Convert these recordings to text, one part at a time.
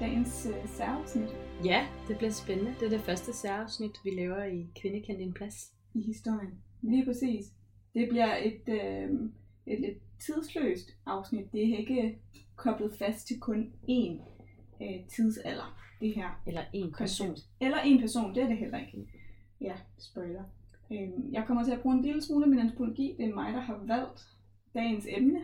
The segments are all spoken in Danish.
dagens øh, særafsnit Ja, det bliver spændende. Det er det første særafsnit, vi laver i Kvinde din plads. i historien? Lige præcis. Det bliver et, øh, et lidt tidsløst afsnit. Det er ikke koblet fast til kun én øh, tidsalder, det her Eller en person. koncept. Eller en person, det er det heller ikke. Ja, spoiler. Øhm, jeg kommer til at bruge en lille smule af min antropologi. Det er mig, der har valgt dagens emne.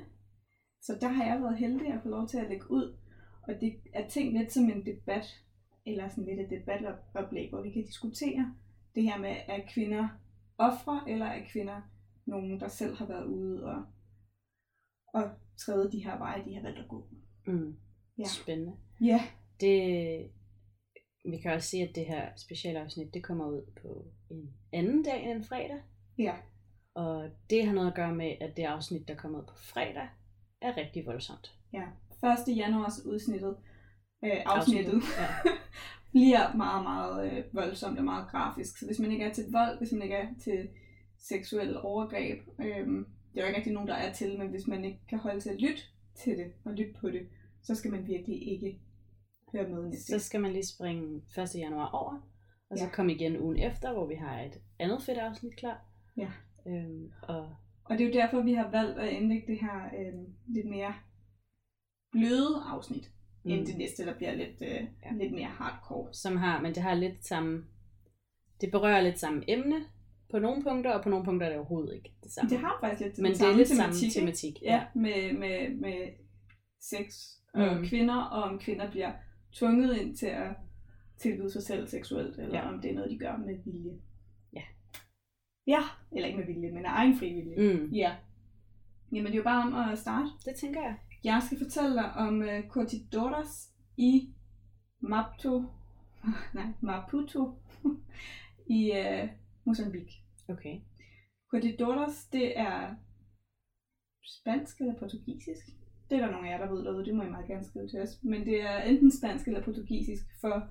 Så der har jeg været heldig at få lov til at lægge ud. Og det er tænkt lidt som en debat, eller sådan lidt et debatoplæg, hvor vi kan diskutere det her med, er kvinder ofre, eller er kvinder nogen, der selv har været ude og, og træde de her veje, de har valgt at gå. Mm. Ja. Spændende. Ja, Det, vi kan også sige, at det her specialafsnit, det kommer ud på en anden dag end en fredag. ja, Og det har noget at gøre med, at det afsnit, der kommer ud på fredag, er rigtig voldsomt. ja. 1. januars udsnittet, øh, afsnittet, Ja. bliver meget, meget øh, voldsomt og meget grafisk. Så hvis man ikke er til vold, hvis man ikke er til seksuel overgreb, øh, det er jo ikke rigtig nogen, der er til, men hvis man ikke kan holde til at lytte til det og lytte på det, så skal man virkelig ikke høre med næste Så skal man lige springe 1. januar over, og så Ja. komme igen ugen efter, hvor vi har et andet fedt afsnit klar. Ja. Øhm, og Og det er jo derfor, vi har valgt at indlægge det her øh, lidt mere bløde afsnit, mm. end det næste, der bliver lidt, øh, Ja. ja. lidt mere hardcore. som har, men det har lidt samme, det berører lidt samme emne på nogle punkter, og på nogle punkter er det overhovedet ikke det samme. Det har faktisk lidt den men det er lidt tematik, samme tematik. Ja, med, med, med sex og Mm. kvinder, og om kvinder bliver tvunget ind til at tilbyde sig selv seksuelt, eller Ja. ja. om det er noget, de gør med vilje. Ja. Ja, eller ikke med vilje, men af egen fri vilje. Mm, Ja. Jamen, det er jo bare om at starte. det tænker jeg. Jeg skal fortælle dig om uh, Cortidoras i Mapto, nej, Maputo i uh, Mozambique. Okay. Cortidoras, det er spansk eller portugisisk. Det er der nogle af jer, der ved derude, det må I meget gerne skrive til os. Men det er enten spansk eller portugisisk for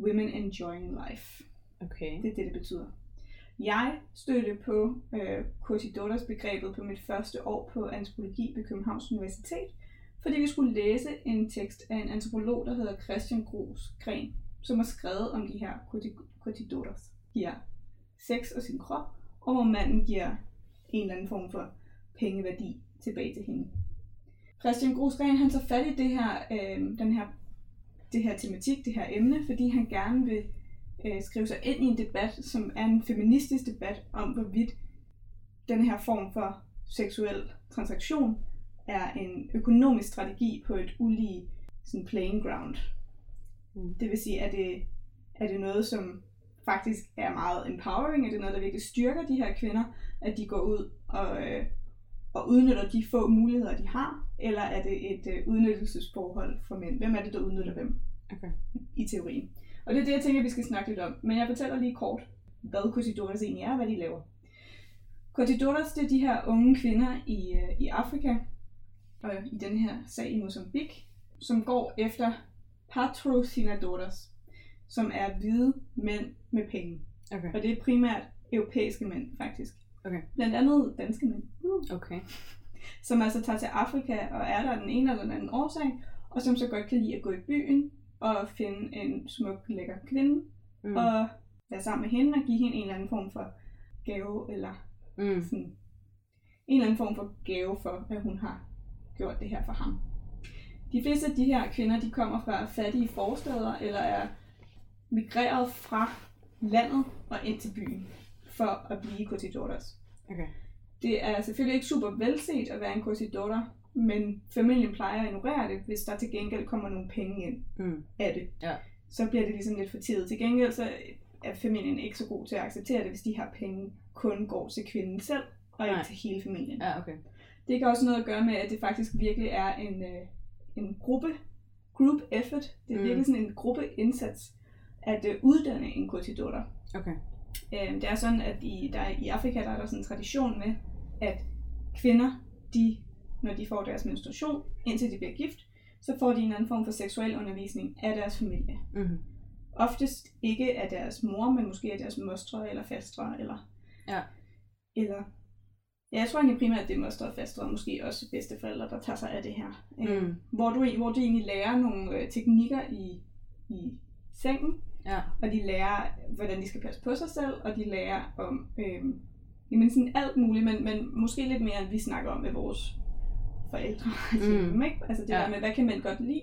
Women Enjoying Life. Okay. Det er det, det betyder. Jeg stødte på øh, Cortidoras begrebet på mit første år på antropologi ved Københavns Universitet, fordi vi skulle læse en tekst af en antropolog, der hedder Christian Gros Gren, som har skrevet om de her Cortidoras. Giver sex og sin krop, og hvor manden giver en eller anden form for pengeværdi tilbage til hende. Christian Gros Gren, han tager fat i det her, øh, den her, det her tematik, det her emne, fordi han gerne vil øh, skrive sig ind i en debat, som er en feministisk debat om, hvorvidt den her form for seksuel transaktion er en økonomisk strategi på et ulige sådan playing ground. Mm. Det vil sige, at det, er det noget, som faktisk er meget empowering? Er det noget, der virkelig styrker de her kvinder, at de går ud og, øh, og udnytter de få muligheder, de har? Eller er det et øh, udnyttelsesforhold for mænd? Hvem er det, der udnytter hvem? Okay. i teorien. Og det er det, jeg tænker, vi skal snakke lidt om. Men jeg fortæller lige kort, hvad Cortidoras egentlig er, og hvad de laver. Cortidoras, det er de her unge kvinder i, øh, i Afrika, og i den her sag i Mozambique, som går efter patrocinadoras, som er hvide mænd med penge. Okay. Og det er primært europæiske mænd, faktisk. Okay. Blandt andet danske mænd. Uh Okay. som altså tager til Afrika og er der den ene eller den anden årsag, og som så godt kan lide at gå i byen og finde en smuk, lækker kvinde, mm. og være sammen med hende og give hende en eller anden form for gave, eller Mm. sådan, en eller anden form for gave for, at hun har gjort det her for ham. De fleste af de her kvinder, de kommer fra fattige forsteder, eller er migreret fra landet og ind til byen, for at blive cortidoras. Okay. Det er selvfølgelig ikke super velset at være en cortidora, men familien plejer at ignorere det, hvis der til gengæld kommer nogle penge ind Mm. af det. Ja. Så bliver det ligesom lidt for tid. Til gengæld så er familien ikke så god til at acceptere det, hvis de her penge kun går til kvinden selv, og ikke Nej. til hele familien. Ja, okay. Det kan også noget at gøre med, at det faktisk virkelig er en, øh, en gruppe, group effort. Det er Mm. virkelig sådan en gruppeindsats at øh, uddanne en cortidora. Okay. Øh, det er sådan, at i, der, i Afrika der er der sådan en tradition med, at kvinder, de, når de får deres menstruation, indtil de bliver gift, så får de en anden form for seksuel undervisning af deres familie. Mm-hmm. Oftest ikke af deres mor, men måske af deres mostre eller fastre, eller, Ja. eller Ja, jeg tror egentlig primært, at det er moster og faster, og måske også bedsteforældre, der tager sig af det her. Mm. Hvor, du, hvor du egentlig lærer nogle øh, teknikker i, i sengen, Ja. og de lærer, hvordan de skal passe på sig selv, og de lærer om øh, jamen sådan alt muligt, men, men måske lidt mere, end vi snakker om med vores forældre. Mm. Ikke? Altså det Ja. der med, hvad kan mænd godt lide?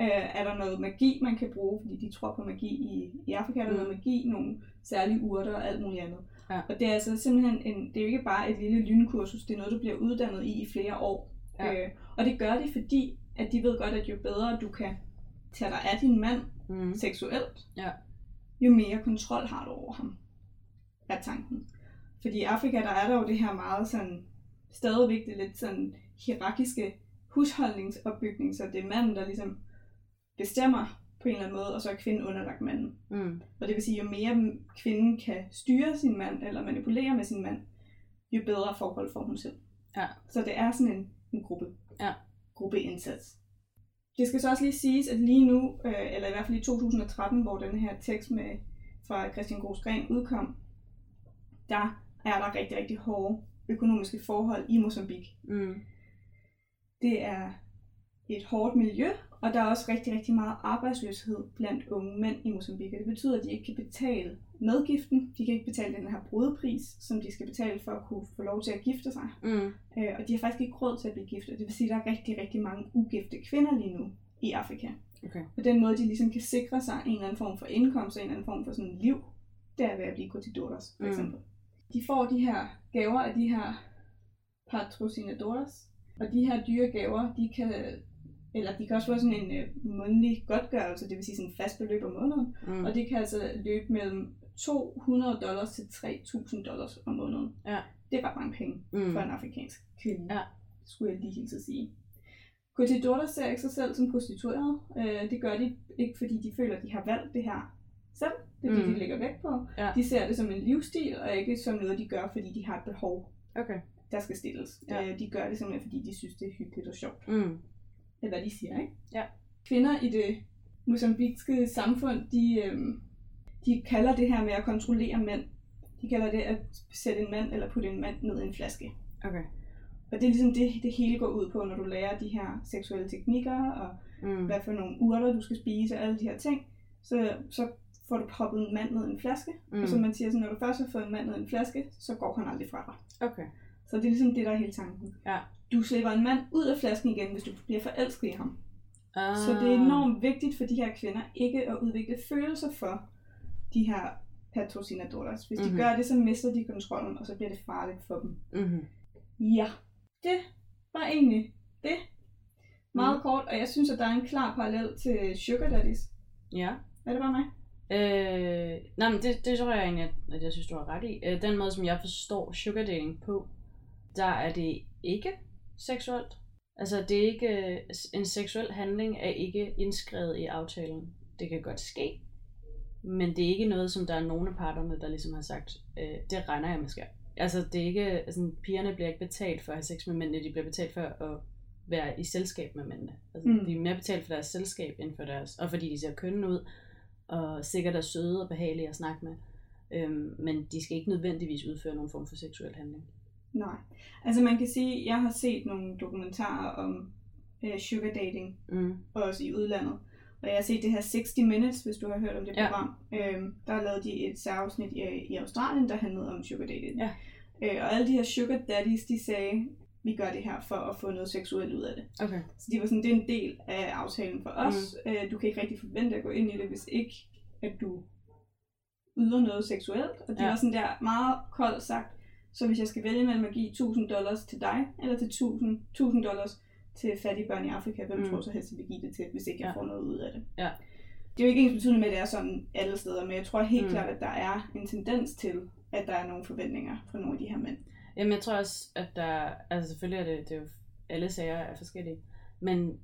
Øh, er der noget magi, man kan bruge, fordi de tror på magi i, i Afrika, er der Mm. noget magi, nogle særlige urter og alt muligt andet. Ja. Og det er altså simpelthen en, det er jo ikke bare et lille lynkursus, det er noget, du bliver uddannet i i flere år. Ja. Øh, og det gør de, fordi at de ved godt, at jo bedre du kan tage dig af din mand Mm. seksuelt, Ja. jo mere kontrol har du over ham, er tanken. Fordi i Afrika, der er der jo det her meget sådan, stadigvæk det lidt sådan hierarkiske husholdningsopbygning, så det er manden, der ligesom bestemmer på en eller anden måde, og så er kvinden underlagt manden. Mm. Og det vil sige, jo mere kvinden kan styre sin mand, eller manipulere med sin mand, jo bedre forhold får hun selv. Ja. Så det er sådan en, en gruppe. Ja. Gruppeindsats. Det skal så også lige siges, at lige nu, øh, eller i hvert fald i 2013, hvor den her tekst med, fra Christian Grosgren udkom, der er der rigtig, rigtig hårde økonomiske forhold i Mozambique. Mm. Det er et hårdt miljø, og der er også rigtig, rigtig meget arbejdsløshed blandt unge mænd i Mozambique. Det betyder, at de ikke kan betale medgiften. De kan ikke betale den her brudepris, som de skal betale for at kunne få lov til at gifte sig. Mm. Øh, og de har faktisk ikke råd til at blive gift. og Det vil sige, at der er rigtig, rigtig mange ugifte kvinder lige nu i Afrika. Okay. På den måde, de ligesom kan sikre sig en eller anden form for indkomst og en eller anden form for sådan liv, det er ved at blive cotidoras, for Mm. eksempel. De får de her gaver af de her patrocinadoras, og de her dyre gaver, de kan, eller de kan også få sådan en øh, månedlig godtgørelse, det vil sige sådan en fast beløb om måneden, Mm. og det kan altså løbe mellem 200 dollars til 3.000 dollars om måneden. Ja. Det er ret mange penge Mm. for en afrikansk kvinde, Ja. skulle jeg lige hilse at sige. Cotidoras ser ikke sig selv som prostitueret. Øh, det gør de ikke, fordi de føler, at de har valgt det her selv. Det er det, Mm. de lægger vægt på. Ja. De ser det som en livsstil, og ikke som noget, de gør, fordi de har et behov, Okay. der skal stilles. Ja. Øh, de gør det simpelthen, fordi de synes, det er hyggeligt og sjovt. Mm. Er, hvad de siger, ikke? Ja. Kvinder i det mozambikiske samfund, de, øhm, de kalder det her med at kontrollere mænd. De kalder det at sætte en mand eller putte en mand ned i en flaske. Okay. Og det er ligesom det, det hele går ud på, når du lærer de her seksuelle teknikker, og Mm. hvad for nogle urter du skal spise, og alle de her ting. Så, så får du proppet en mand ned i en flaske. Mm. Og som man siger, så når du først har fået en mand ned i en flaske, så går han aldrig fra dig. Okay. Så det er ligesom det, der er hele tanken. Ja. Du slipper en mand ud af flasken igen, hvis du bliver forelsket i ham. Ah. Så det er enormt vigtigt for de her kvinder ikke at udvikle følelser for de her patrocinadoras. Hvis de Mhm. gør det, så mister de kontrollen, og så bliver det farligt for dem. Mm-hmm. Ja, det var egentlig det. Meget Mm. kort, og jeg synes, at der er en klar parallel til Sugar Daddies. Ja. Er det bare mig? Øh, nej, men det, det tror jeg egentlig, at, at jeg synes, du har ret i. Øh, den måde, som jeg forstår sugar dating på, der er det ikke seksuelt. Altså, det er ikke, en seksuel handling er ikke indskrevet i aftalen. Det kan godt ske, men det er ikke noget, som der er nogen af parterne, der ligesom har sagt, øh, det regner jeg med sker. Altså, det er ikke, altså, pigerne bliver ikke betalt for at have sex med mændene, de bliver betalt for at være i selskab med mændene. Altså, Mm. mm. De er mere betalt for deres selskab, end for deres, og fordi de ser kønne ud, og sikkert er søde og behagelige at snakke med. Øhm, men de skal ikke nødvendigvis udføre nogen form for seksuel handling. Nej. Altså man kan sige, at jeg har set nogle dokumentarer om øh, sugar dating, Mm. også i udlandet. Og jeg har set det her 60 Minutes, hvis du har hørt om det Ja. program. Øhm, der lavede de et særafsnit i, i Australien, der handlede om sugar dating. Ja. Øh, og alle de her sugar daddies, de sagde, vi gør det her for at få noget seksuelt ud af det. Okay. Så de var sådan, det er en del af aftalen for os. Mm. Øh, du kan ikke rigtig forvente at gå ind i det, hvis ikke at du yder noget seksuelt. Og det Ja. var sådan der meget koldt sagt. Så hvis jeg skal vælge mellem at give 1000 dollars til dig, eller til 1000, 1000 dollars til fattige børn i Afrika, hvem mm. Tror så helst, jeg vil give det til, hvis ikke jeg Ja. får noget ud af det? Ja. Det er jo ikke ens betydende med, at det er sådan alle steder, men jeg tror helt mm. Klart, at der er en tendens til, at der er nogle forventninger fra nogle af de her mænd. Jamen, jeg tror også, at der... Altså, selvfølgelig er det, det er jo... Alle sager er forskellige. Men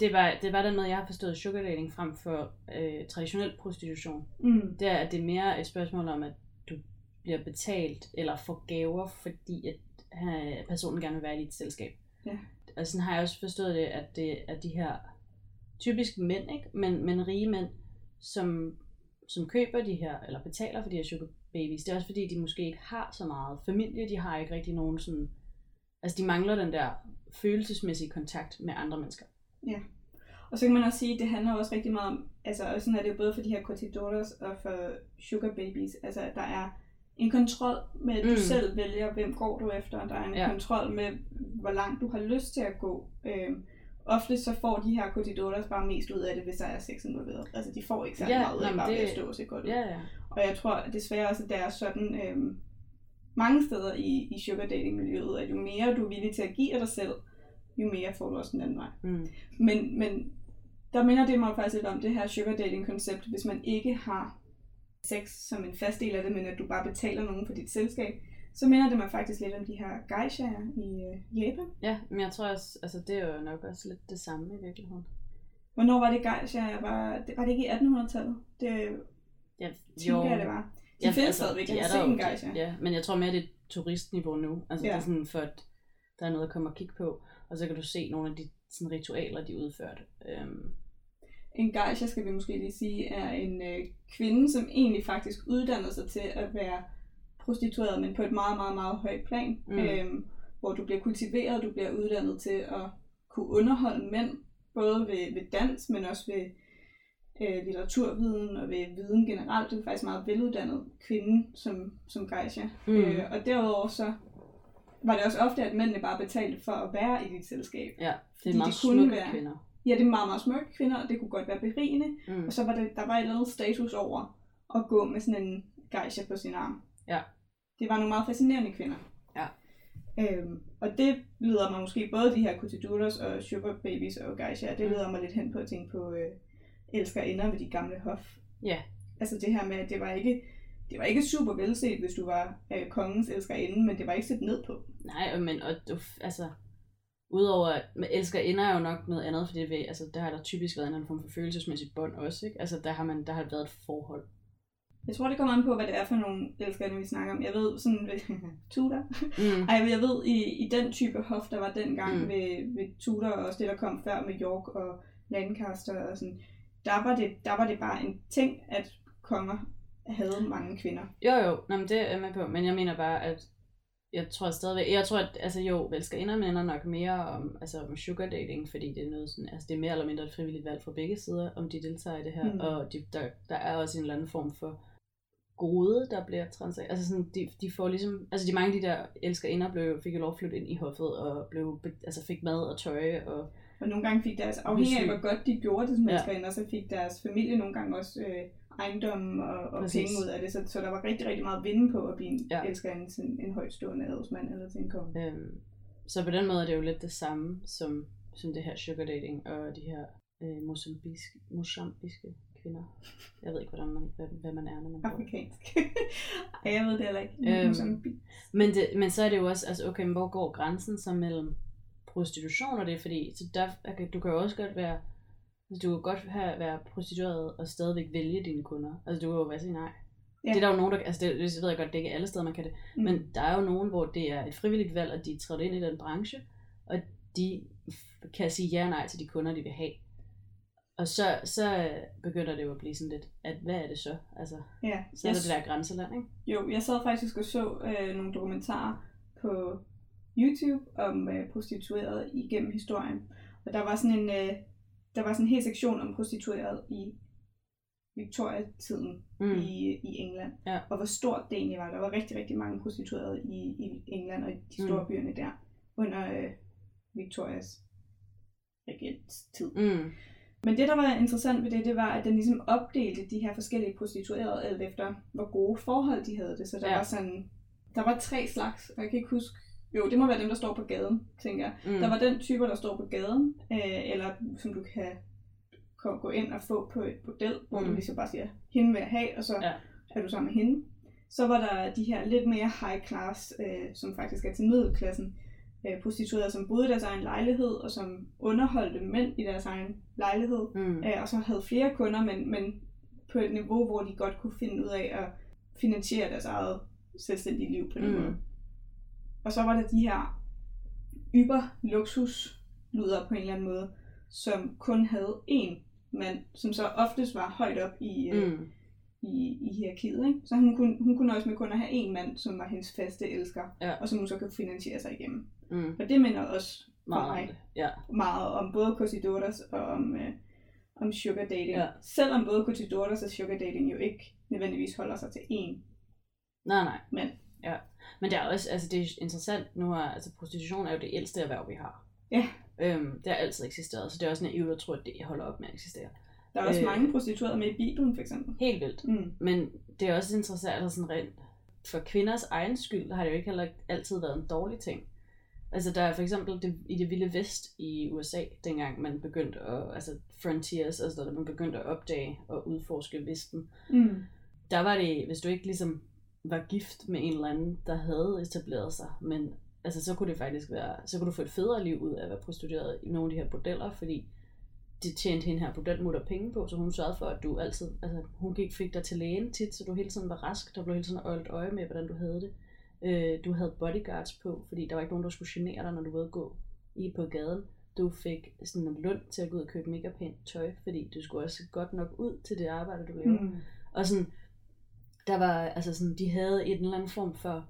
det var, det var den måde, jeg har forstået sugar dating frem for øh, traditionel prostitution. Mm. Det er, at det er mere et spørgsmål om, at bliver betalt eller får gaver, fordi at øh, personen gerne vil være i dit selskab. Ja. Og sådan har jeg også forstået det, at det er de her typisk mænd, ikke? Men, men rige mænd, som, som køber de her, eller betaler for de her sugar babies, det er også fordi, de måske ikke har så meget familie, de har ikke rigtig nogen sådan, altså de mangler den der følelsesmæssige kontakt med andre mennesker. Ja. Og så kan man også sige, at det handler også rigtig meget om, altså og sådan er det jo både for de her cortidoras og for sugar babies, altså at der er en kontrol med, at du Mm. selv vælger, hvem går du efter, og der er en Ja. kontrol med, hvor langt du har lyst til at gå. Øhm, ofte så får de her cortidoras bare mest ud af det, hvis der er sex involveret. Altså de får ikke særlig Ja, meget ud af bare ved det- at stå og se godt ud. Ja, ja. Og jeg tror desværre også, at det er sådan øhm, mange steder i, i sugar dating miljøet, at jo mere du er villig til at give af dig selv, jo mere får du også den anden vej. Mm. Men, men der minder det mig faktisk lidt om det her sugar dating koncept, hvis man ikke har sex som en fast del af det, men at du bare betaler nogen for dit selskab, så minder det mig faktisk lidt om de her geishaer i øh, Japan. Ja, men jeg tror også, altså det er jo nok også lidt det samme i virkeligheden. Hvornår var det geishaer? Var det, var det ikke i 1800-tallet? Det Ja, tænker jeg, det var. De Ja, findes altså, stadigvæk. Jeg har set jo, en geisha. Ja, men jeg tror mere, det er turistniveau nu. Altså Ja. det er sådan for, at der er noget at komme og kigge på. Og så kan du se nogle af de sådan, ritualer, de udførte. Øhm, En geisha, skal vi måske lige sige, er en øh, kvinde, som egentlig faktisk uddanner sig til at være prostitueret, men på et meget, meget, meget højt plan. Mm. Øhm, hvor du bliver kultiveret, du bliver uddannet til at kunne underholde mænd, både ved, ved dans, men også ved øh, litteraturviden og ved viden generelt. Du er faktisk meget veluddannet kvinde som, som geisha. Mm. Øh, og derudover så var det også ofte, at mændene bare betalte for at være i dit selskab. ja, det er meget de kunne være- kvinder. Ja, det er meget, meget smukke kvinder, og det kunne godt være berigende. Mm. Og så var det, der var et eller andet status over at gå med sådan en geisha på sin arm. Ja. Det var nogle meget fascinerende kvinder. Ja. Øhm, og det leder mig måske både de her Cotiduras og Sugar Babies og geisha, det Mm. leder mig lidt hen på at tænke på øh, elskerinder ved de gamle hof. Ja. Altså det her med, at det var ikke, det var ikke super velset, hvis du var øh, kongens elskerinde, men det var ikke set ned på. Nej, men og, du, altså, udover at med elsker ender er jo nok noget andet, fordi det, altså, der har der typisk været en anden form for følelsesmæssigt bånd også, ikke? Altså, der har, man, der har været et forhold. Jeg tror, det kommer an på, hvad det er for nogle elskerinder, vi snakker om. Jeg ved sådan ved Tudor, Mm. Ej, jeg ved, i, i den type hof, der var dengang mm. ved, ved Tudor, og også det, der kom før med York og Lancaster og sådan, der var det, der var det bare en ting, at konger havde mange kvinder. Jo, jo, Nå, men det er jeg med på, men jeg mener bare, at jeg tror stadigvæk, jeg tror, at altså, jo, elsker ender minder nok mere om, altså, om sugar dating, fordi det er noget sådan, altså det er mere eller mindre et frivilligt valg fra begge sider, om de deltager i det her, Mm. og de, der, der er også en eller anden form for gode, der bliver transakeret. Altså sådan, de, de får ligesom, altså de mange af de der elsker ender blev, fik jo lov at flytte ind i hoffet, og blev, altså fik mad og tøj, og Og nogle gange fik deres, afhængig af hvor godt de gjorde det som Ja. elskerinder, så fik deres familie nogle gange også øh, ejendom og, og Præcis. penge ud af det. Så, så der var rigtig, rigtig meget vinde på at blive en Ja. til en, en højtstående adelsmand eller til en konge. Øhm, så på den måde er det jo lidt det samme som, som det her sugar dating og de her øh, mosambiske, mosambiske kvinder. Jeg ved ikke, hvordan man, hvad, hvad man er, når man. Afrikansk. Jeg ved det heller ikke. Øhm, Mozambique. Men, det, men så er det jo også, altså okay, hvor går grænsen så mellem prostitution og det? Fordi så der, okay, du kan jo også godt være, altså, du kan godt have, være prostitueret og stadigvæk vælge dine kunder. Altså du kan jo bare sige nej. Ja. Det er der jo nogen, der, altså det, det ved jeg godt, det er ikke alle steder, man kan det. Mm. Men der er jo nogen, hvor det er et frivilligt valg, at de træder ind i den branche, og de kan sige ja og nej til de kunder, de vil have. Og så, så begynder det jo at blive sådan lidt, at hvad er det så? Altså, ja. så er det der grænseland, ikke? Jo, jeg sad faktisk og så øh, nogle dokumentarer på YouTube om øh, prostituerede igennem historien. Og der var sådan en, øh, der var sådan en hel sektion om prostituerede i Victoria-tiden Mm. i, i England. Ja. Og hvor stort det egentlig var. Der var rigtig, rigtig mange prostituerede i, i England og i de store mm. byerne der under øh, Victorias regenttid. Mm. Men det, der var interessant ved det, det var, at den ligesom opdelte de her forskellige prostituerede, alt efter hvor gode forhold de havde det. Så der ja. var sådan, der var tre slags, og jeg kan ikke huske, jo, det må være dem, der står på gaden, tænker jeg. Mm. Der var den typer, der står på gaden, øh, eller som du kan gå ind og få på et bordel, hvor Mm. du ligesom bare siger, hende vil jeg have, og så Ja. er du sammen med hende. Så var der de her lidt mere high class, øh, som faktisk er til middelklassen, øh, prostituerede, som boede i deres egen lejlighed, og som underholdte mænd i deres egen lejlighed. Mm. Øh, og så havde flere kunder, men, men på et niveau, hvor de godt kunne finde ud af at finansiere deres eget selvstændige liv på den mm. måde. Og så var der de her yber luksus luder på en eller anden måde, som kun havde én mand, som så oftest var højt op i, øh, Mm. i, i hierarkiet. Ikke? Så hun kunne, hun kunne også med kun at have en mand, som var hendes faste elsker, Ja. og som hun så kunne finansiere sig igennem. Mm. Og det minder også Meget mig. om det. Ja. meget om både Cosidoras og om, øh, om sugar dating. Ja. Selvom både Cosidoras og sugar dating jo ikke nødvendigvis holder sig til én Nej, nej. mand. Ja. Men det er også, altså det er interessant nu, er, altså prostitution er jo det ældste erhverv, vi har. Ja. Øhm, det har altid eksisteret, så det er også naivt at tro, at det holder op med at eksistere. Der er også øh... mange prostituerede med i Bibelen, for eksempel. Helt vildt. Mm. Men det er også interessant, at sådan rent for kvinders egen skyld, har det jo ikke heller altid været en dårlig ting. Altså der er for eksempel det, i det vilde vest i USA, dengang man begyndte at, altså frontiers, altså da man begyndte at opdage og udforske Vesten, Mm. der var det, hvis du ikke ligesom var gift med en eller anden, der havde etableret sig, men altså så kunne det faktisk være, så kunne du få et federe liv ud af at være prostitueret i nogle af de her bordeller, fordi det tjente hende her bordelmutter penge på, så hun sørgede for, at du altid, altså hun gik, fik dig til lægen tit, så du hele tiden var rask, der blev hele tiden holdt øje med, hvordan du havde det. Øh, du havde bodyguards på, fordi der var ikke nogen, der skulle genere dig, når du var ude at gå i på gaden. Du fik sådan en løn til at gå ud og købe mega pænt tøj, fordi du skulle også godt nok ud til det arbejde, du laver. Mm. Og sådan, der var, altså sådan, de havde en eller anden form for,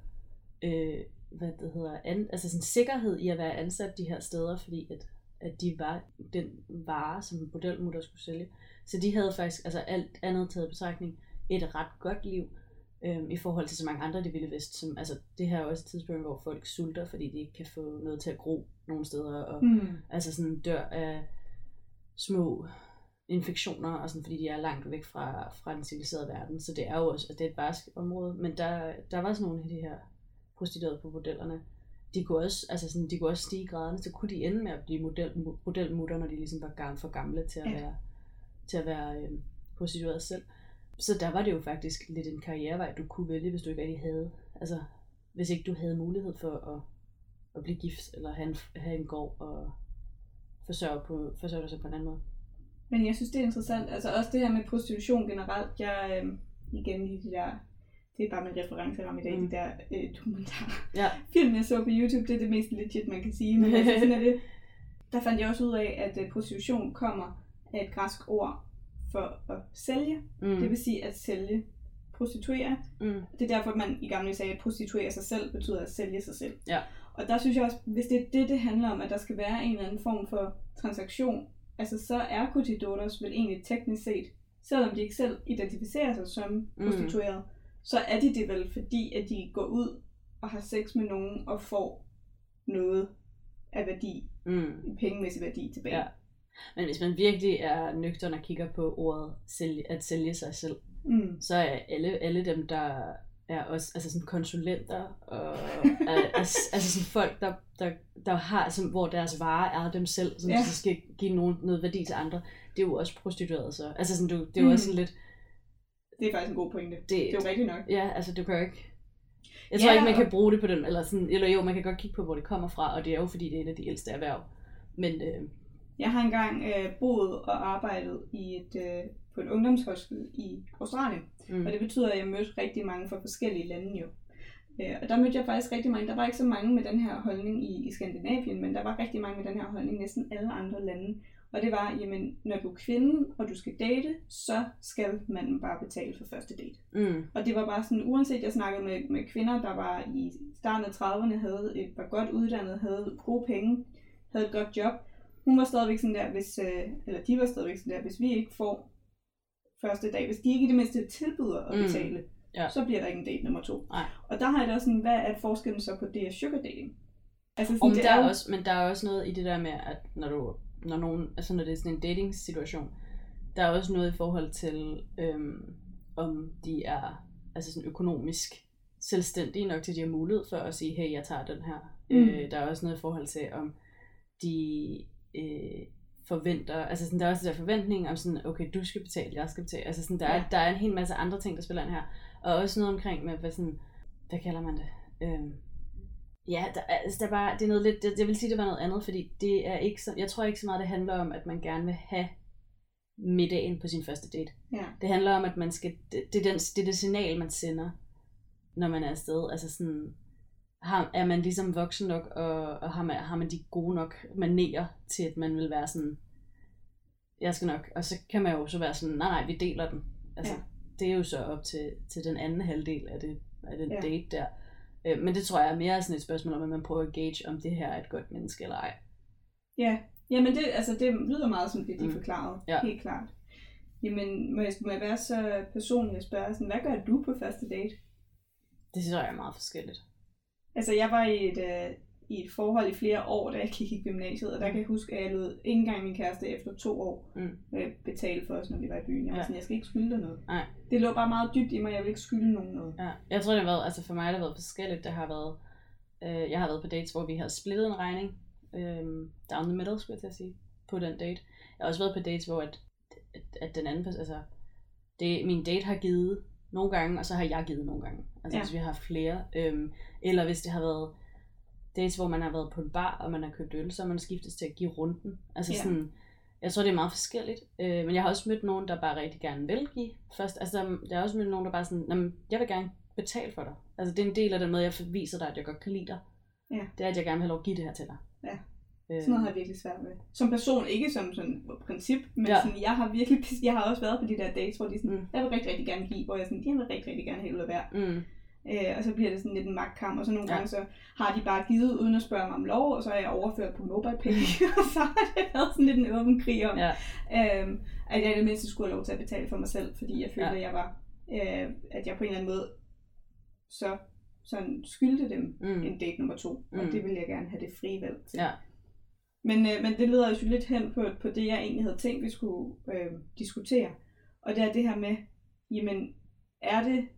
øh, hvad det hedder, an, altså sådan sikkerhed i at være ansat de her steder, fordi at, at de var den vare, som bordelmutter skulle sælge. Så de havde faktisk, altså alt andet taget betragtning, et ret godt liv, øhm, i forhold til så mange andre det vilde vest. Som, altså, det her er også et tidspunkt, hvor folk sulter, fordi de ikke kan få noget til at gro nogle steder, og Mm. altså sådan dør af små infektioner, og sådan, fordi de er langt væk fra, fra den civiliserede verden. Så det er jo også, at det er et barsk område. Men der, der var sådan nogle af de her prostituerede på bordellerne. De kunne også, altså sådan, de kunne også stige graderne, så kunne de ende med at blive model, modelmutter, når de ligesom var gam, for gamle til at Ja. være, til at være øh, prostitueret selv. Så der var det jo faktisk lidt en karrierevej, du kunne vælge, hvis du ikke rigtig havde, altså hvis ikke du havde mulighed for at, at blive gift, eller have en, have en gård og forsørge, på, forsørge dig selv på en anden måde. Men jeg synes, det er interessant. Altså også det her med prostitution generelt. Jeg, øh, igen lige det der, det er bare min referenceramme i dag, Mm. de der øh, dokumentarer. Ja. Film, jeg så på YouTube, det er det mest legit, man kan sige. Men altså, sådan er det. Der fandt jeg også ud af, at øh, prostitution kommer af et græsk ord for at sælge. Mm. Det vil sige at sælge, prostituere. Mm. Det er derfor, man i gamle sagde, at prostituere sig selv betyder at sælge sig selv. Ja. Og der synes jeg også, hvis det er det, det handler om, at der skal være en eller anden form for transaktion, altså så er Cotidoros vel egentlig teknisk set, selvom de ikke selv identificerer sig som prostitueret, mm. så er de det vel, fordi at de går ud og har sex med nogen og får noget af værdi, Mm. pengemæssig værdi tilbage. Ja. Men hvis man virkelig er nøgtern og kigger på ordet sælge, at sælge sig selv, Mm. så er alle, alle dem, der er også altså sådan konsulenter, og er, altså sådan folk, der, der, der har, som, hvor deres vare er dem selv, som Ja. så skal give nogen, noget værdi til andre, det er jo også prostitueret så. Altså sådan, du, det er jo Mm. også sådan lidt, Det er faktisk en god pointe. det, Det er jo rigtigt nok. Ja, altså du kan jo ikke... Jeg tror Ja, ikke, man kan bruge det på den, eller sådan, eller jo, man kan godt kigge på, hvor det kommer fra, og det er jo fordi, det er et af de ældste erhverv. Men øh, Jeg har engang øh, boet og arbejdet i et, øh, på et ungdomshostel i Australien. mm, Og det betyder, at jeg mødte rigtig mange fra forskellige lande jo. Øh, og der mødte jeg faktisk rigtig mange. Der var ikke så mange med den her holdning i, i Skandinavien, men der var rigtig mange med den her holdning i næsten alle andre lande. Og det var, jamen, når du er kvinde, og du skal date, så skal manden bare betale for første date. mm, Og det var bare sådan, uanset jeg snakkede med, med kvinder, der var i starten af 30'erne, havde et, var godt uddannet, havde gode penge, havde et godt job. Hun var stadigvæk sådan der, hvis, øh, eller de var stadigvæk sådan der, hvis vi ikke får første dag, hvis de ikke i det mindste tilbyder at Mm. betale, Ja. så bliver der ikke en date nummer to. Nej. Og der har jeg da sådan, hvad er forskellen så på det og sugar dating? Altså sådan, men det der er også, men der er også noget i det der med, at når du, når nogen, altså når det er sådan en dating situation, der er også noget i forhold til, øhm, om de er altså sådan økonomisk selvstændige nok til, at de har mulighed for at sige, hey, jeg tager den her. Mm. Øh, der er også noget i forhold til, om de øh, forventer, altså sådan, der er også der forventning om sådan, okay, du skal betale, jeg skal betale. Altså sådan, der, er, Ja. der er en hel masse andre ting, der spiller ind her. Og også noget omkring med, hvad sådan, hvad kalder man det? Øhm, ja, der, er- altså, der er bare, det er noget lidt, det, jeg vil sige, det var noget andet, fordi det er ikke så, jeg tror ikke så meget, det handler om, at man gerne vil have middagen på sin første date. Ja. Det handler om, at man skal, det, det, er den, det er det signal, man sender, når man er afsted. Altså sådan, har, er man ligesom voksen nok, og, og har, man, har man de gode nok manerer til, at man vil være sådan, jeg skal nok, og så kan man jo så være sådan, nej nej, vi deler den. Altså, Ja. det er jo så op til, til den anden halvdel af, det, af den Ja. date der. Øh, men det tror jeg er mere sådan et spørgsmål om, at man prøver at gauge, om det her er et godt menneske eller ej. Ja, jamen det, altså det lyder meget som det, de Mm. forklarede. Ja. Helt klart. Jamen, må jeg, må jeg være så personlig at spørge, sådan, hvad gør du på første date? Det synes jeg er meget forskelligt. Altså, jeg var i et, øh, i et forhold i flere år, da jeg gik i gymnasiet, og der kan jeg huske, at jeg lod ikke engang min kæreste efter to år Mm. øh, betale for os, når vi var i byen. Jeg var Ja. sådan, jeg skal ikke skylde dig noget. Nej. Det lå bare meget dybt i mig, jeg vil ikke skylde nogen noget. Ja, jeg tror, det har været, altså for mig har det været forskelligt. Det har været, øh, jeg har været på dates, hvor vi har splittet en regning. Øh, down the middle, skulle jeg til at sige, på den date. Jeg har også været på dates, hvor at, at, at den anden altså, det, min date har givet nogle gange, og så har jeg givet nogle gange. Altså Ja. hvis vi har haft flere. Øhm, eller hvis det har været dates, hvor man har været på en bar, og man har købt øl, så man skiftet til at give runden. Altså Ja. sådan, jeg tror, det er meget forskelligt. Øh, men jeg har også mødt nogen, der bare rigtig gerne vil give først. Altså, der, jeg har også mødt nogen, der bare sådan, "Nå, men jeg vil gerne betale for dig. Altså, det er en del af den måde, jeg viser dig, at jeg godt kan lide dig. Ja. Det er, at jeg gerne vil have lov at give det her til dig. Ja. Øh, Sådan noget har jeg virkelig svært med. Som person, ikke som sådan princip, men ja. Sådan, jeg har virkelig, jeg har også været på de der dates, hvor de sådan, mm. Jeg vil rigtig, rigtig gerne give, hvor jeg sådan, jeg vil rigtig, rigtig gerne have ud at være. Mm, Øh, og så bliver det sådan lidt en magtkamp, og så nogle Ja. gange så har de bare givet uden at spørge mig om lov, og så er jeg overført på MobilePay, og så har det været sådan lidt en åben krig om, ja, øhm, at jeg i det mindste skulle have lov til at betale for mig selv, fordi jeg følte, Ja. at jeg var, øh, at jeg på en eller anden måde så sådan skyldte dem mm, en date nummer to, og Mm. det ville jeg gerne have det frie valg til. ja, men, øh, men det leder os jo lidt hen på, på det, jeg egentlig havde tænkt, vi skulle øh, diskutere. Og det er det her med, jamen, er det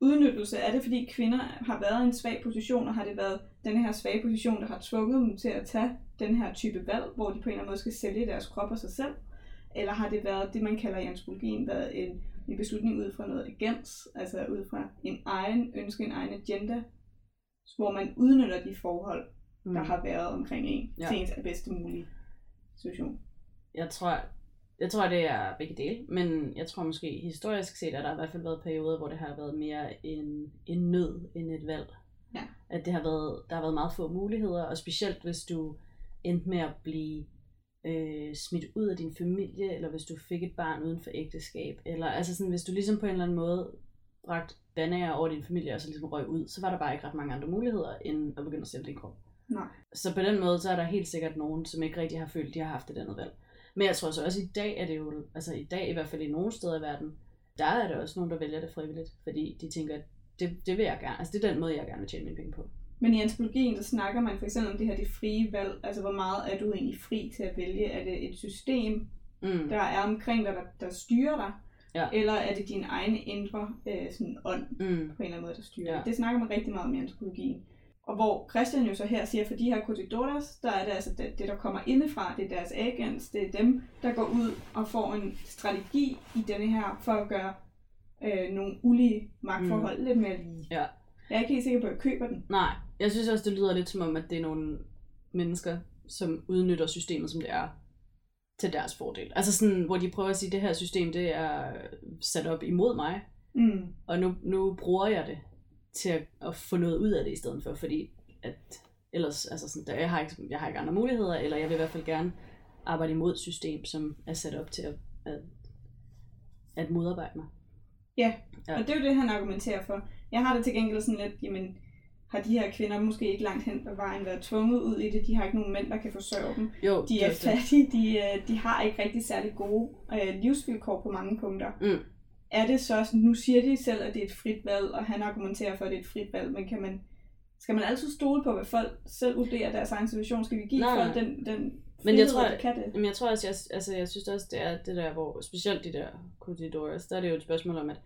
udnyttelse? Er det, fordi kvinder har været i en svag position, og har det været den her svage position, der har tvunget dem til at tage den her type valg, hvor de på en eller anden måde skal sælge deres krop og sig selv? Eller har det været det, man kalder i antropologien, været en, en beslutning ud fra noget agens, altså ud fra en egen ønske, en egen agenda, hvor man udnytter de forhold, mm. der har været omkring en, ja. Til ens bedste mulige situation. Jeg tror, jeg tror, det er begge dele, men jeg tror måske historisk set, at der i hvert fald været perioder, hvor det har været mere en, en nød end et valg. Ja. At det har været, der har været meget få muligheder, og specielt hvis du endte med at blive øh, smidt ud af din familie, eller hvis du fik et barn uden for ægteskab, eller altså sådan, hvis du ligesom på en eller anden måde bragt bandager over din familie, og så ligesom røg ud, så var der bare ikke ret mange andre muligheder, end at begynde at sælge din krop. Nej. Så på den måde, så er der helt sikkert nogen, som ikke rigtig har følt, de har haft et andet valg. Men jeg tror så også, i dag er det jo, altså i dag i hvert fald i nogle steder i verden, der er der også nogen, der vælger det frivilligt, fordi de tænker, at det, det vil jeg gerne, altså det er den måde, jeg gerne vil tjene mine penge på. Men i antropologien, der snakker man for eksempel om det her det frie valg. Altså, hvor meget er du egentlig fri til at vælge? Er det et system, Mm. der er omkring dig, der, der styrer dig? Ja. Eller er det din egen indre øh, sådan ånd, Mm. på en eller anden måde, der styrer Ja. dig? Det snakker man rigtig meget om i antropologien. Og hvor Christian jo så her siger, for de her kotidoras, der er det altså det, det, der kommer indefra, det er deres agents, det er dem, der går ud og får en strategi i denne her, for at gøre øh, nogle ulige magtforhold mm. lidt mere lige. Ja. Jeg er ikke helt sikker på, at jeg køber den. Nej, jeg synes også, det lyder lidt som om, at det er nogle mennesker, som udnytter systemet, som det er, til deres fordel. Altså sådan, hvor de prøver at sige, at det her system, det er sat op imod mig, Mm. og nu, nu bruger jeg det til at, at få noget ud af det i stedet for, fordi at ellers, altså sådan, der, jeg, har ikke, jeg har ikke andre muligheder, eller jeg vil i hvert fald gerne arbejde imod et system, som er sat op til at, at, at modarbejde mig. Ja, Ja. og det er jo det, han argumenterer for. Jeg har det til gengæld sådan lidt, jamen, har de her kvinder måske ikke langt hen på vejen været tvunget ud i det. De har ikke nogen mænd, der kan forsørge dem. Jo, De er fattige, de, øh, de har ikke rigtig særlig gode øh, livsvilkår på mange punkter. Mm. Er det så, sådan- nu siger de selv, at det er et frit valg, og han argumenterer for, at det er et frit valg, men kan man, skal man altid stole på, hvad folk selv vurderer deres egen situation? Skal vi give Nej, folk den, den Men jeg tror, kan det? Men jeg tror også, jeg, altså, jeg synes også, det er det der, hvor specielt de der Cotidoras, der er det jo et spørgsmål om, at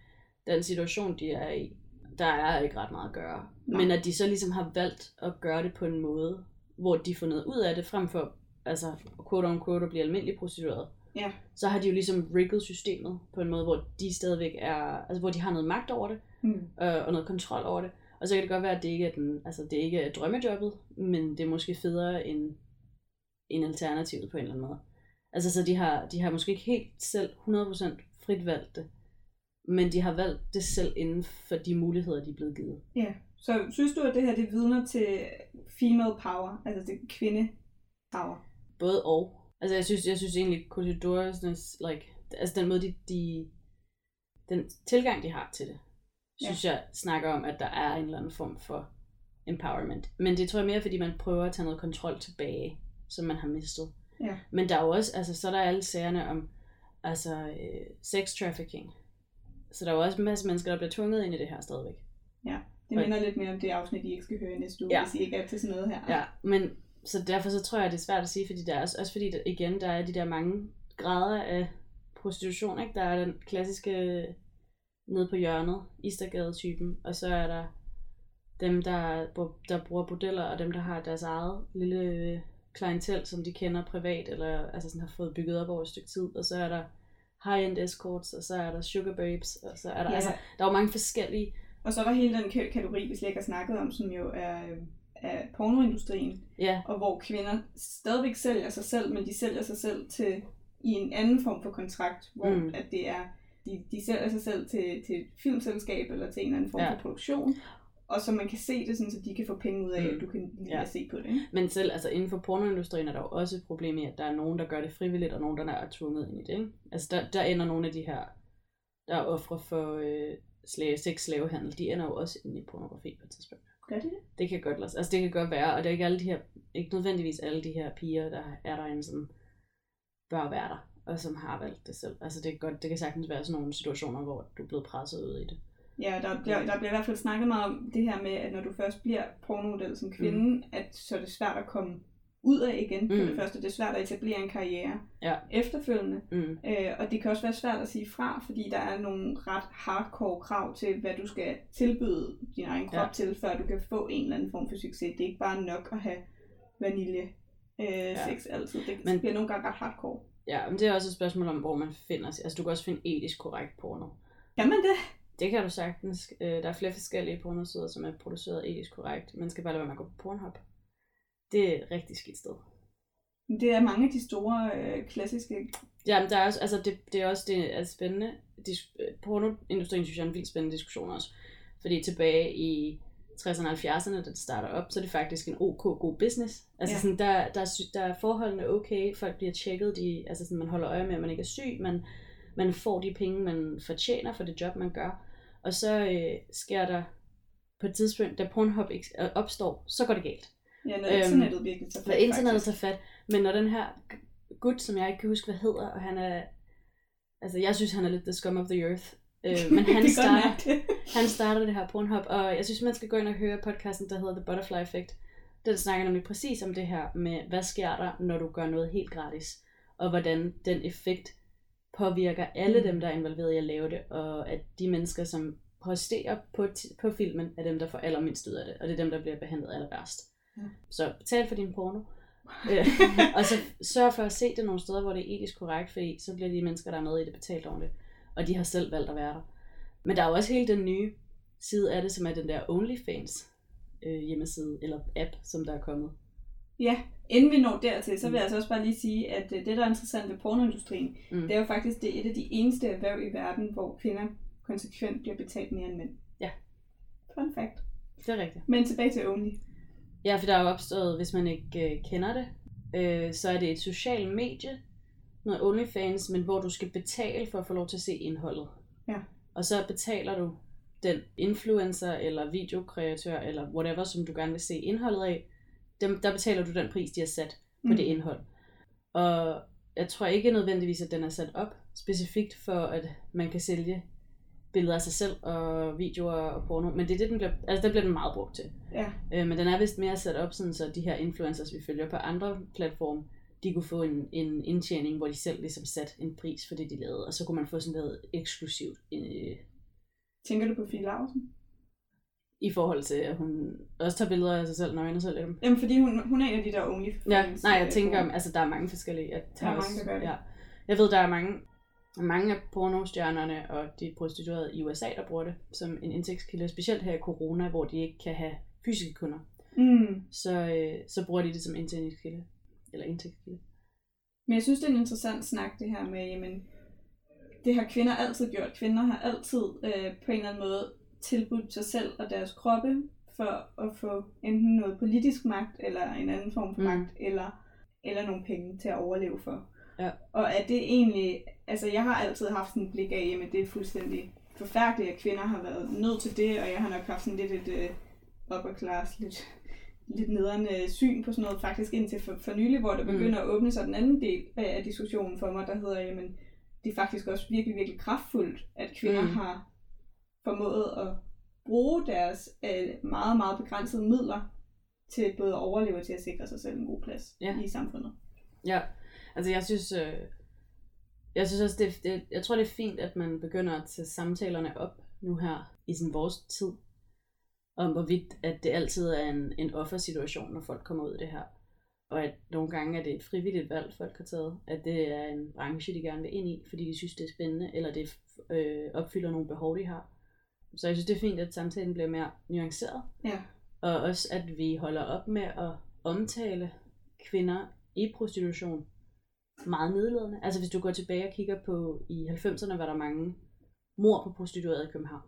den situation, de er i, der er ikke ret meget at gøre. Nej. Men at de så ligesom har valgt at gøre det på en måde, hvor de får noget ud af det, frem for, altså, quote on quote, at blive almindelig prostitueret. Ja. Så har de jo ligesom rigget systemet på en måde, hvor de stadigvæk er, altså hvor de har noget magt over det, Mm. øh, og noget kontrol over det. Og så kan det godt være, at det ikke er, den, altså, det ikke er drømmejobbet, men det er måske federe end, end alternativet på en eller anden måde. Altså, så de har, de har måske ikke helt selv 100% frit valgt det, men de har valgt det selv inden for de muligheder, de er blevet givet. Ja, så synes du, at det her det vidner til female power, altså til kvinde power? Både og. Altså, jeg synes, jeg synes egentlig, Cotidoras, like, altså den måde, de, de, den tilgang, de har til det, synes ja. jeg snakker om, at der er en eller anden form for empowerment. Men det tror jeg mere, fordi man prøver at tage noget kontrol tilbage, som man har mistet. Ja. Men der er jo også, altså så er der alle sagerne om altså, øh, sex trafficking. Så der er jo også en masse mennesker, der bliver tvunget ind i det her stadigvæk. Ja, det minder lidt mere om det afsnit, I ikke skal høre i næste uge, Ja. hvis I ikke er til sådan noget her. Ja, men så derfor så tror jeg, det er svært at sige, fordi der er også, også fordi, der, igen, der er de der mange grader af prostitution, ikke? Der er den klassiske nede på hjørnet, Istergade-typen, og så er der dem, der, der bruger bordeller, og dem, der har deres eget lille øh, klientel, som de kender privat, eller altså sådan har fået bygget op over et stykke tid, og så er der high-end escorts, og så er der sugar babes, og så er der, Ja. altså, der er jo mange forskellige, Og så er der hele den ka- kategori, vi slet ikke har snakket om, som jo er, er pornoindustrien, ja, og hvor kvinder stadigvæk sælger sig selv, men de sælger sig selv til i en anden form for kontrakt, hvor Mm. at det er, de, de sælger sig selv til, til et filmselskab eller til en eller anden form Ja. for produktion, og så man kan se det sådan, så de kan få penge ud af, Mm. at du kan lide Ja. se på det. Ikke? Men selv altså inden for pornoindustrien er der jo også et problem i, at der er nogen, der gør det frivilligt, og nogen, der er tvunget ind i det. Ikke? Altså der, der ender nogle af de her, der er ofre for øh, slave, sex-slavehandel, de ender jo også inde i pornografi på et tidspunkt. Gør de det? Det kan godt lade altså det kan godt være, og det er ikke alle de her, ikke nødvendigvis alle de her piger, der er derinde, som bør være der, og som har valgt det selv. Altså det, er godt, det kan sagtens være sådan nogle situationer, hvor du er blevet presset ud i det. Ja, der bliver, der bliver i hvert fald snakket meget om det her med, at når du først bliver pornomodel som kvinde, mm. at så er det svært at komme ud af igen. For Mm. det første, det er svært at etablere en karriere Ja. efterfølgende. Mm. Øh, og det kan også være svært at sige fra, fordi der er nogle ret hardcore krav til, hvad du skal tilbyde din egen krop Ja. til, før du kan få en eller anden form for succes. Det er ikke bare nok at have vanilje øh, Ja. sex altid. Det Men- Men... bliver nogle gange ret hardcore. Ja, men det er også et spørgsmål om, hvor man finder sig. Altså du kan også finde etisk korrekt porno. Kan man det? Det kan du sagtens. Øh, der er flere forskellige pornosider, som er produceret etisk korrekt. Man skal bare lade være med at gå på Pornhub. Det er et rigtig skidt sted. Det er mange af de store øh, klassiske... Ja, men der er også, altså det, det er også det er spændende. Dis, øh, pornoindustrien synes jeg er en vildt spændende diskussion også. Fordi tilbage i 60'erne og 70'erne, da det starter op, så er det faktisk en ok god business. Altså Ja. sådan, der, der, er der er forholdene okay, folk bliver tjekket, de, altså sådan, man holder øje med, at man ikke er syg, man, man får de penge, man fortjener for det job, man gør. Og så øh, sker der på et tidspunkt, da Pornhub øh, opstår, så går det galt. Ja, når Øhm, internettet virkelig tager Når fat, internettet faktisk. tager fat. Men når den her gut, som jeg ikke kan huske, hvad hedder, og han er... Altså, jeg synes, han er lidt the scum of the earth. Øh, men han starter, han starter det her Pornhub, og jeg synes, man skal gå ind og høre podcasten, der hedder The Butterfly Effect. Den snakker nemlig præcis om det her med, hvad sker der, når du gør noget helt gratis, og hvordan den effekt påvirker alle Mm. dem, der er involveret i at lave det, og at de mennesker, som præsterer på, på filmen, er dem, der får allermindst ud af det, og det er dem, der bliver behandlet aller værst. Ja. Så betal for din porno, Øh, og så sørg for at se det nogle steder, hvor det er etisk korrekt, fordi så bliver de mennesker, der er med i det, betalt ordentligt. Og de har selv valgt at være der. Men der er jo også hele den nye side af det, som er den der OnlyFans øh, hjemmeside, eller app, som der er kommet. Ja, inden vi når dertil, så vil Mm. jeg altså også bare lige sige, at øh, det, der er interessant ved pornoindustrien, Mm. det er jo faktisk det er et af de eneste erhverv i verden, hvor kvinder konsekvent bliver betalt mere end mænd. Ja. Fun fact. Det er rigtigt. Men tilbage til Only. Ja, for der er jo opstået, hvis man ikke øh, kender det, øh, så er det et socialt medie, noget OnlyFans, men hvor du skal betale for at få lov til at se indholdet. Ja. Og så betaler du den influencer eller videokreatør eller whatever, som du gerne vil se indholdet af, dem, der betaler du den pris, de har sat på Mm. det indhold. Og jeg tror ikke nødvendigvis, at den er sat op specifikt for, at man kan sælge billeder af sig selv og videoer og porno, men det er det, den bliver, altså der bliver den meget brugt til. Ja, Øh, men den er vist mere sat op, sådan, så de her influencers, vi følger på andre platforme, de kunne få en, en indtjening, hvor de selv ligesom sat en pris for det, de lavede, og så kunne man få sådan noget eksklusivt øh, tænker du på Fie Laursen? i forhold til, at hun også tager billeder af sig selv nøgen og så lidt dem. Jamen, fordi hun, hun er en af de der Only Ja, nej, jeg tænker, om, altså der er mange forskellige. Jeg, Der er tager mange, der gør det. Ja. Jeg ved, der er mange, mange af pornostjernerne og de prostituerede i USA, der bruger det som en indtægtskilde, specielt her i corona, hvor de ikke kan have fysiske kunder. Mm. Så, øh, så bruger de det som indtægtskilde. Eller indtægtskilde. Men jeg synes, det er en interessant snak, det her med, jamen, det har kvinder altid gjort. Kvinder har altid øh, på en eller anden måde tilbudt sig selv og deres kroppe for at få enten noget politisk magt, eller en anden form for Mm. magt, eller, eller nogle penge til at overleve for. Ja. Og at det egentlig, altså jeg har altid haft sådan et blik af, jamen det er fuldstændig forfærdeligt, at kvinder har været nødt til det, og jeg har nok haft sådan lidt et uh, upper class, lidt, lidt nederen uh, syn på sådan noget, faktisk indtil for, for nylig, hvor der Mm. begynder at åbne sig den anden del af, af diskussionen for mig, der hedder, jamen det er faktisk også virkelig, virkelig kraftfuldt, at kvinder Mm. mm. har formået at bruge deres uh, meget, meget begrænsede midler til både at overleve og til at sikre sig selv en god plads Ja. i samfundet. Ja, altså jeg synes, øh, jeg synes også, det, det, jeg tror det er fint, at man begynder at tage samtalerne op nu her i sådan vores tid, om hvorvidt, at det altid er en, en offersituation, når folk kommer ud i det her. Og at nogle gange er det et frivilligt valg, folk har taget. At det er en branche, de gerne vil ind i, fordi de synes, det er spændende, eller det øh, opfylder nogle behov, de har. Så jeg synes, det er fint, at samtalen bliver mere nuanceret. Ja. Og også, at vi holder op med at omtale kvinder i prostitution meget nedladende. Altså hvis du går tilbage og kigger på, i 90'erne var der mange mor på prostituerede i København.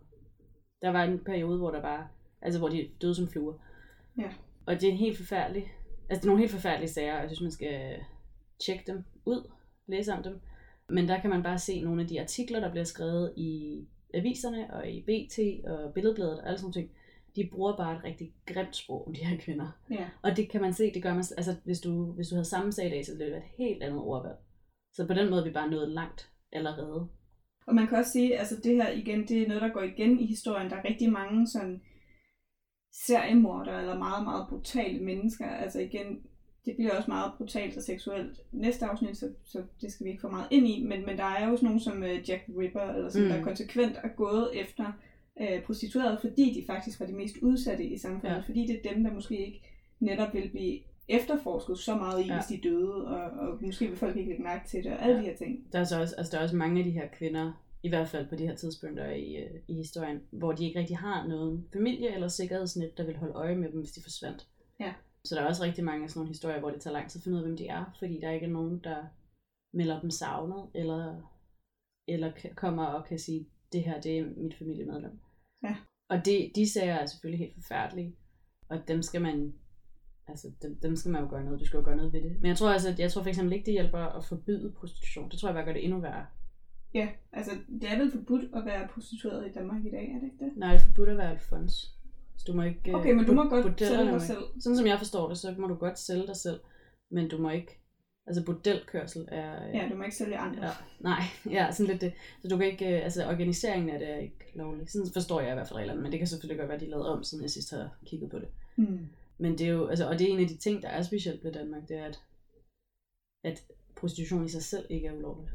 Der var en periode, hvor der var, altså hvor de døde som fluer. Ja. Og det er helt forfærdeligt. Altså det er nogle helt forfærdelige sager, og jeg synes, man skal tjekke dem ud, læse om dem. Men der kan man bare se nogle af de artikler, der bliver skrevet i aviserne og i BT og Billedbladet og alle sådan ting. De bruger bare et rigtig grimt sprog om de her kvinder. Ja. Og det kan man se, det gør man, altså hvis du, hvis du havde samme sag i dag, så ville det være et helt andet ordvalg. Så på den måde er vi bare nået langt allerede. Og man kan også sige, altså det her igen, det er noget, der går igen i historien. Der er rigtig mange sådan seriemordere eller meget, meget brutale mennesker. Altså igen, det bliver også meget brutalt og seksuelt næste afsnit, så, så det skal vi ikke få meget ind i. Men, men der er jo også nogen som uh, Jack the Ripper, eller Mm. mm. der konsekvent er gået efter uh, prostituerede, fordi de faktisk var de mest udsatte i samfundet. Ja. Fordi det er dem, der måske ikke netop vil blive efterforsket så meget i, Ja. hvis de døde, og, og måske vil folk ikke lægge mærke til det, og alle Ja. de her ting. Der er, så også, altså der er også mange af de her kvinder, i hvert fald på de her tidspunkter i, øh, i historien, hvor de ikke rigtig har nogen familie eller sikkerhedsnet, der vil holde øje med dem, hvis de forsvandt. Ja. Så der er også rigtig mange af sådan nogle historier, hvor det tager lang tid at finde ud af, hvem de er, fordi der ikke er nogen, der melder dem savnet, eller, eller kommer og kan sige, det her det er mit familiemedlem. Ja. Og det, de sager er selvfølgelig helt forfærdelige, og dem skal man altså dem, dem skal man jo gøre noget, du skal jo gøre noget ved det. Men jeg tror altså, at jeg tror for eksempel ikke, det hjælper at forbyde prostitution. Det tror jeg bare gør det endnu værre. Ja, altså det er vel forbudt at være prostitueret i Danmark i dag, er det ikke det? Nej, det er forbudt at være alfons. Så du må ikke... øh, Okay, men du må bord- godt sælge må dig selv. Sådan som jeg forstår det, så må du godt sælge dig selv, men du må ikke... Altså bordelkørsel er... øh, Ja, du må ikke sælge andre. Ja, nej, ja, sådan lidt det. Så du kan ikke, øh, altså organiseringen af det er ikke lovlig. Sådan forstår jeg i hvert fald reglerne, men det kan selvfølgelig godt være, at de er lavet om, siden jeg sidst har kigget på det. Hmm. Men det er jo, altså, og det er en af de ting, der er specielt ved Danmark, det er, at, at prostitution i sig selv ikke er ulovligt.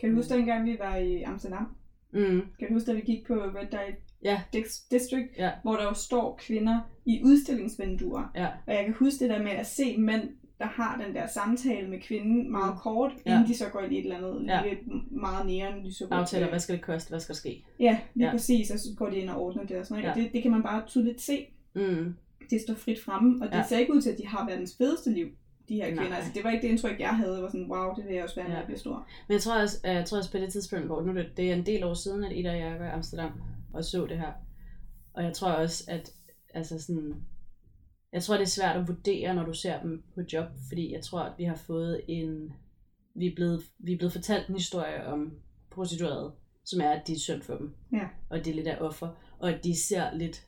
Kan du huske dengang, vi var i Amsterdam? Mm, Kan du huske, da vi gik på Red Light Ja. Dis- District, Ja. hvor der jo står kvinder i udstillingsvinduer. ja, Og jeg kan huske det der med at se mænd, der har den der samtale med kvinden meget Mm. kort, Ja. inden de så går ind i et eller andet Ja. lidt meget næren lyserødt. aftaler, hvad skal det koste, hvad skal der ske? Ja, lige Ja. præcis, og så går de ind og ordner det og sådan noget. Ja. Det, det kan man bare tydeligt se. Mm, Det står frit fremme, og det Ja. ser ikke ud til, at de har verdens fedeste liv, de her Nej. kvinder. Altså, det var ikke det indtryk, jeg havde. Var sådan, wow, det vil jeg også være, når Ja. jeg bliver stor. Men jeg tror også, jeg tror også på det tidspunkt, hvor nu det, det er en del år siden, at Ida og jeg var i Amsterdam og så det her. Og jeg tror også, at altså sådan, jeg tror, det er svært at vurdere, når du ser dem på job, fordi jeg tror, at vi har fået en, vi er blevet, vi er blevet fortalt en historie om prostituerede, som er, at de er synd for dem. Ja. Og det er lidt af offer, og at de ser lidt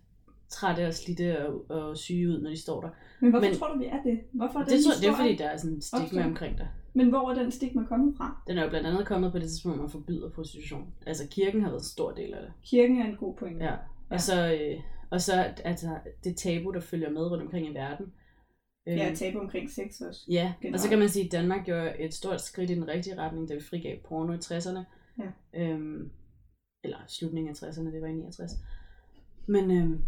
trætte og slidte og, og syge ud, når de står der. Men hvorfor Men- tror du, vi er det? Hvorfor er Det, den tror, det er fordi, der er sådan en stigma opstået? omkring det. Men hvor er den stigma kommet fra? Den er jo blandt andet kommet på det tidspunkt, man forbyder prostitution. Altså kirken har været en stor del af det. Kirken er en god pointe. Ja. Og Ja. så, øh, og så altså, det tabu, der følger med rundt omkring i verden. Ja, tabu omkring sex også. ja. og så generelt. kan man sige, at Danmark gjorde et stort skridt i den rigtige retning, da vi frigav porno i 60'erne. Ja. Øhm, eller slutningen af 60'erne, det var i 69. Men, øhm,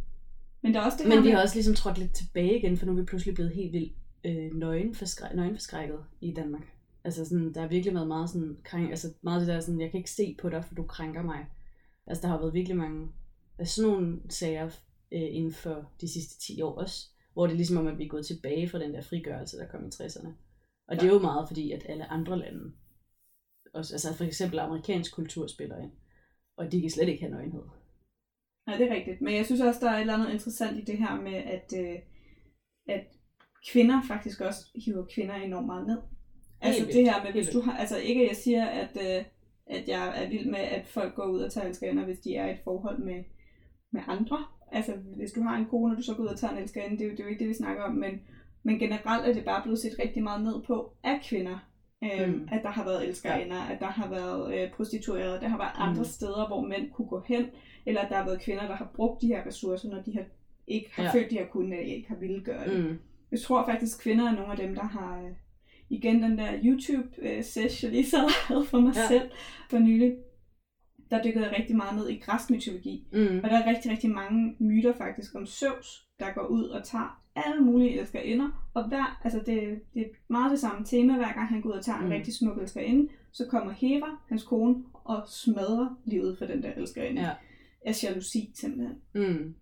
Men der er også det her men vi har også ligesom trådt lidt tilbage igen, for nu er vi pludselig blevet helt vildt øh, nøgenforskræ- nøgenforskrækket i Danmark. Altså sådan, der har virkelig været meget sådan, krænk, altså meget det der sådan, jeg kan ikke se på dig, for du krænker mig. Altså der har været virkelig mange af sådan nogle sager øh, inden for de sidste 10 år også, hvor det er ligesom om, at vi er gået tilbage fra den der frigørelse, der kom i 60'erne. Og det er jo meget fordi, at alle andre lande, også, altså for eksempel amerikansk kultur spiller ind, og de kan slet ikke have nøgenhed. Nej, det er rigtigt. Men jeg synes også, der er et eller andet interessant i det her med, at, øh, at kvinder faktisk også hiver kvinder enormt meget ned. Altså Helt det her med, hvis du har, altså ikke jeg siger, at, øh, at jeg er vild med, at folk går ud og tager elskerinder, hvis de er i et forhold med, med andre. Altså hvis du har en kone, og du så går ud og tager en elskerinde, det er jo, det er jo ikke det, vi snakker om, men, men generelt er det bare blevet set rigtig meget ned på af kvinder. Øhm, Mm. mm. At der har været elskerinder, ja. at der har været øh, prostituerede, der har været andre Mm. steder, hvor mænd kunne gå hen, eller at der har været kvinder, der har brugt de her ressourcer, når de har, ikke har Ja. følt, de har kunnet, eller ikke har ville gøre det. Mm. Jeg tror faktisk, kvinder er nogle af dem, der har øh, igen den der YouTube-session, jeg lige så havde for mig ja. selv for nylig. Der dykkede jeg rigtig meget ned i græsk mytologi. Mm. Og der er rigtig, rigtig mange myter faktisk om Zeus, der går ud og tager alle mulige elskerinder. Og hver, altså det, det er meget det samme tema, hver gang han går ud og tager en Mm. rigtig smuk elskerinde. Så kommer Hera, hans kone, og smadrer livet for den der elskerinde. Ja. Af jalousi simpelthen. Mm.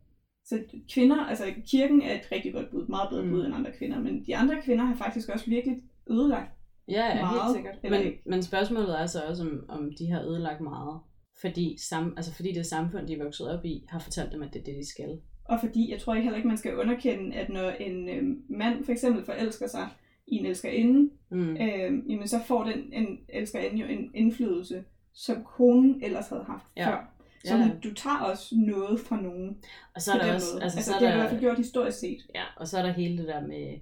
Så kvinder, altså kirken er et rigtig godt bud, meget bedre Mm. bud end andre kvinder, men de andre kvinder har faktisk også virkelig ødelagt. Ja, ja helt Meget, sikkert. eller Men, men spørgsmålet er så også, om, om de har ødelagt meget. Fordi, sam, altså fordi det samfund, de er vokset op i, har fortalt dem, at det er det, de skal. Og fordi jeg tror ikke heller ikke, man skal underkende, at når en øh, mand for eksempel forelsker sig i en elskerinde, Mm. øh, jamen så får den en elskerinde jo en indflydelse, som konen ellers havde haft Ja. før. Så Ja. du tager også noget fra nogen Og så er der også, måde. altså, Altså, så er det har du i der, hvert fald gjort historisk set. Ja, og så er der hele det der med,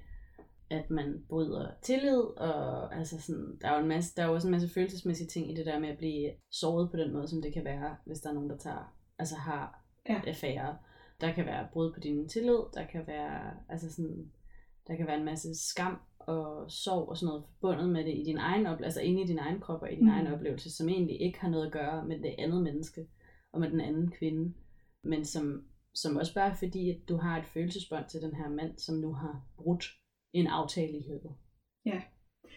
at man bryder tillid, og altså sådan, der er jo en masse, der er jo også en masse følelsesmæssige ting i det der med at blive såret på den måde, som det kan være, hvis der er nogen, der tager, altså har Ja. affære. Der kan være brud på din tillid, der kan være, altså sådan, der kan være en masse skam og sorg og sådan noget forbundet med det i din egen oplevelse, altså inde i din egen krop og i din Mm. egen oplevelse, som egentlig ikke har noget at gøre med det andet menneske og med den anden kvinde, men som, som også bare fordi, at du har et følelsesbånd til den her mand, som nu har brudt en aftale i høbet.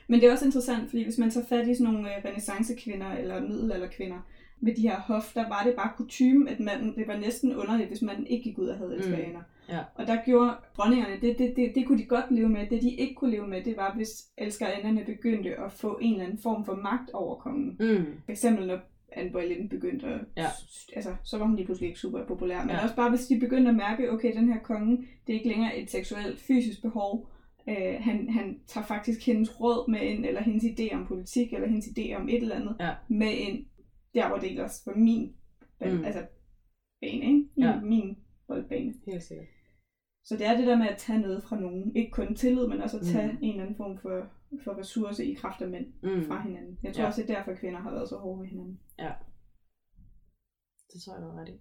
Men det er også interessant, fordi hvis man tager fat i sådan nogle øh, renaissancekvinder eller middelalderkvinder med de her hof, der var det bare kutume, at manden, det var næsten underligt, hvis man ikke gik ud og havde elskerinder. Mm. Ja. Og der gjorde dronningerne, det, det, det, det kunne de godt leve med. Det de ikke kunne leve med, det var, hvis elskerinderne begyndte at få en eller anden form for magt over kongen. Mm. For eksempel når Anne Boleyn begyndte at... Ja. Altså, så var hun lige pludselig ikke super populær. Men Ja. ja. også bare, hvis de begyndte at mærke, okay, den her konge, det er ikke længere et seksuelt, fysisk behov. Øh, han, han tager faktisk hendes råd med ind, eller hendes idé om politik, eller hendes idé om et eller andet, Ja. med ind, der hvor det ellers var min Mm. altså, bane, ikke? Min, Ja. ja. min boldbane. Helt sikkert. Så det er det der med at tage noget fra nogen. Ikke kun tillid, men også at tage Mm. en eller anden form for, for ressource i kraft af mænd Mm. fra hinanden. Jeg tror Ja. ja. også, det er derfor, kvinder har været så hårde med hinanden. Det tror jeg, du ret i.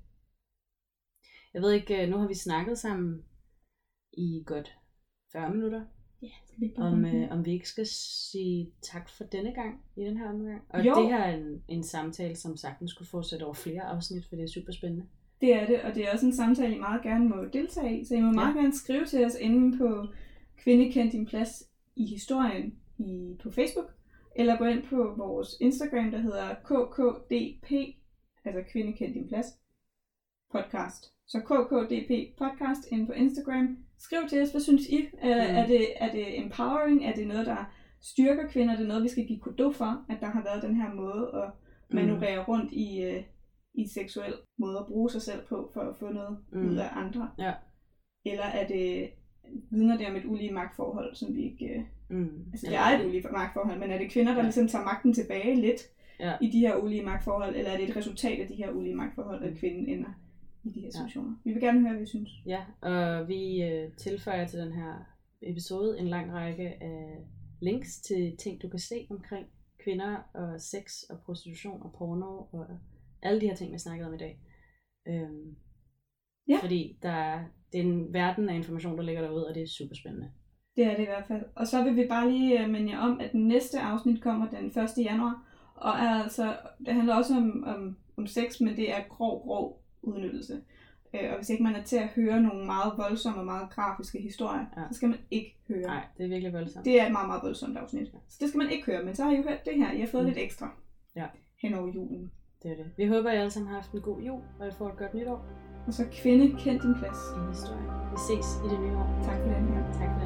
Jeg ved ikke, øh, nu har vi snakket sammen i godt 40 minutter, Ja, skal vi om, øh, om vi ikke skal sige tak for denne gang i den her omgang. Og Jo. det her er en, en samtale, som sagtens skulle fortsætte over flere afsnit, for det er super spændende. Det er det, og det er også en samtale, I meget gerne må deltage i. Så I må meget gerne skrive til os inde på Kvinde Kend Din Plads i Historien i, på Facebook, eller gå ind på vores Instagram, der hedder KKDP, altså Kvinde Kend Din Plads podcast. Så KKDP podcast inde på Instagram. Skriv til os, hvad synes I? Er, Mm. er, det, er det empowering? Er det noget, der styrker kvinder? Er det noget, vi skal give kudo for, at der har været den her måde at manøvrere rundt i, øh, i seksuel måde at bruge sig selv på, for at få noget Mm. mm. ud af andre? Ja. Eller er det, vidner det om et ulige magtforhold, som vi ikke... øh, Mm. Altså, det er et ulige magtforhold, men er det kvinder, der Ja. ligesom tager magten tilbage lidt Ja. i de her ulige magtforhold, eller er det et resultat af de her ulige magtforhold, at Mm. kvinden ender i de her Ja. situationer? Vi vil gerne høre, hvad I synes. Ja, og vi øh, tilføjer til den her episode en lang række af links til ting, du kan se omkring kvinder og sex og prostitution og porno og alle de her ting, vi snakkede om i dag. Øhm, Ja. Fordi der er, det er en verden af information, der ligger derude, og det er super spændende. Det er det i hvert fald. Og så vil vi bare lige øh, minde jer om, at den næste afsnit kommer den 1. januar, og er altså, det handler også om, om, om sex, men det er grov, grov udnyttelse. Øh, og hvis ikke man er til at høre nogle meget voldsomme og meget grafiske historier, Ja. ja. så skal man ikke høre. Nej, det er virkelig voldsomt. Det er et meget, meget voldsomt afsnit. Så det skal man ikke høre, men så har I jo hørt det her. I har fået Mm. lidt ekstra Ja. hen over julen. Det er det. Vi håber, I alle sammen har haft en god jul, og I får et godt nytår Og så kvinde, kend din plads. i historien. Vi ses i det nye år. Tak for den her. Tak for.